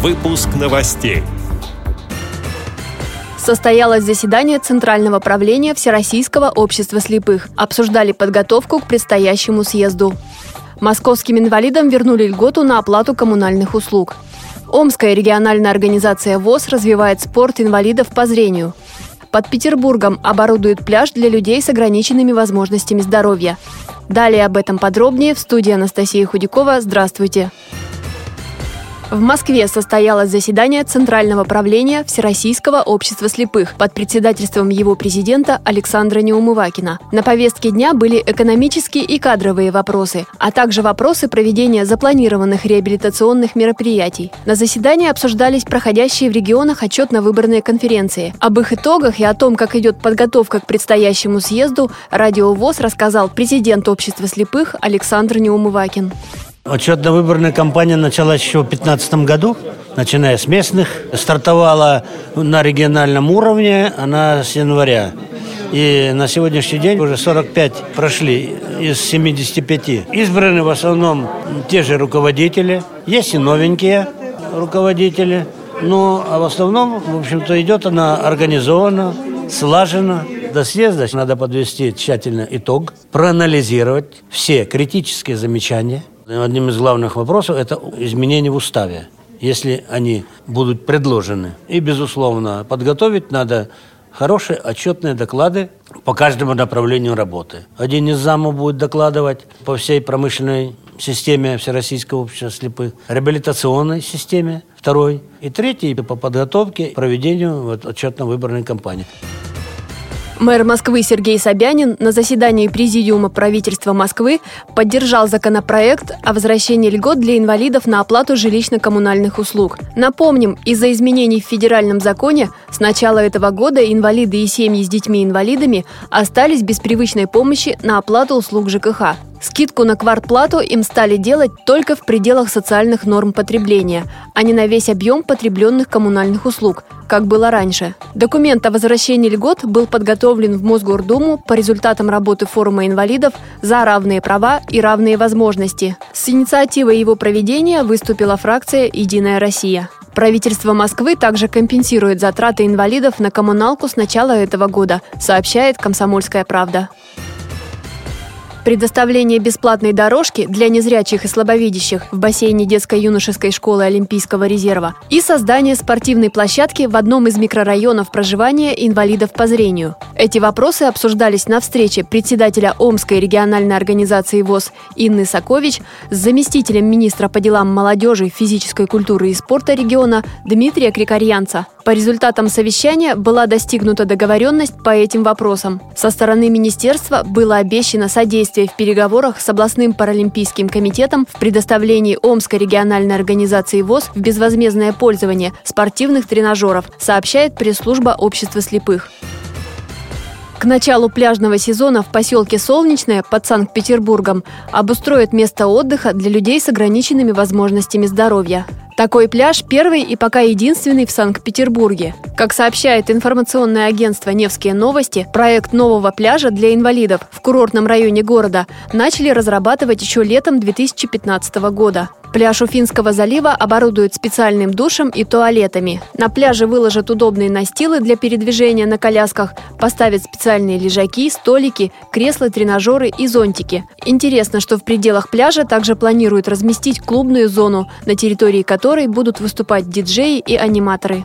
Выпуск новостей. Состоялось заседание Центрального правления Всероссийского общества слепых. Обсуждали подготовку к предстоящему съезду. Московским инвалидам вернули льготу на оплату коммунальных услуг. Омская региональная организация ВОЗ развивает спорт инвалидов по зрению. Под Петербургом оборудуют пляж для людей с ограниченными возможностями здоровья. Далее об этом подробнее в студии Анастасия Худякова. Здравствуйте! В Москве состоялось заседание Центрального правления Всероссийского общества слепых под председательством его президента Александра Неумывакина. На повестке дня были экономические и кадровые вопросы, а также вопросы проведения запланированных реабилитационных мероприятий. На заседании обсуждались проходящие в регионах отчетно-выборные конференции. Об их итогах и о том, как идет подготовка к предстоящему съезду, Радио ВОЗ рассказал президент общества слепых Александр Неумывакин. Отчетно-выборная кампания началась еще в 2015 году, начиная с местных. Стартовала на региональном уровне она с января. И на сегодняшний день уже 45 прошли из 75. Избраны в основном те же руководители. Есть и новенькие руководители. Но а в основном, в общем-то, идет она организованно, слаженно. До съезда надо подвести тщательно итог, проанализировать все критические замечания – Одним из главных вопросов – это изменения в уставе, если они будут предложены. И, безусловно, подготовить надо хорошие отчетные доклады по каждому направлению работы. Один из замов будет докладывать по всей промышленной системе Всероссийского общества слепых, реабилитационной системе, второй, и третий по подготовке, проведению вот, отчетно-выборной кампании. Мэр Москвы Сергей Собянин на заседании Президиума правительства Москвы поддержал законопроект о возвращении льгот для инвалидов на оплату жилищно-коммунальных услуг. Напомним, из-за изменений в федеральном законе с начала этого года инвалиды и семьи с детьми-инвалидами остались без привычной помощи на оплату услуг ЖКХ. Скидку на квартплату им стали делать только в пределах социальных норм потребления, а не на весь объем потребленных коммунальных услуг, как было раньше. Документ о возвращении льгот был подготовлен в Мосгордуму по результатам работы форума инвалидов за равные права и равные возможности. С инициативой его проведения выступила фракция «Единая Россия». Правительство Москвы также компенсирует затраты инвалидов на коммуналку с начала этого года, сообщает «Комсомольская правда». Предоставление бесплатной дорожки для незрячих и слабовидящих в бассейне детско-юношеской школы Олимпийского резерва и создание спортивной площадки в одном из микрорайонов проживания инвалидов по зрению. Эти вопросы обсуждались на встрече председателя Омской региональной организации ВОЗ Инны Сакович с заместителем министра по делам молодежи, физической культуры и спорта региона Дмитрия Крикарьянца. По результатам совещания была достигнута договоренность по этим вопросам. Со стороны министерства было обещано содействие в переговорах с областным паралимпийским комитетом в предоставлении Омской региональной организации ВОЗ в безвозмездное пользование спортивных тренажеров, сообщает пресс-служба общества слепых. К началу пляжного сезона в поселке Солнечное под Санкт-Петербургом обустроят место отдыха для людей с ограниченными возможностями здоровья. Такой пляж первый и пока единственный в Санкт-Петербурге. Как сообщает информационное агентство «Невские новости», проект нового пляжа для инвалидов в курортном районе города начали разрабатывать еще летом 2015 года. Пляж Уфинского залива оборудуют специальным душем и туалетами. На пляже выложат удобные настилы для передвижения на колясках, поставят специальные лежаки, столики, кресла, тренажеры и зонтики. Интересно, что в пределах пляжа также планируют разместить клубную зону, на территории которой будут выступать диджеи и аниматоры.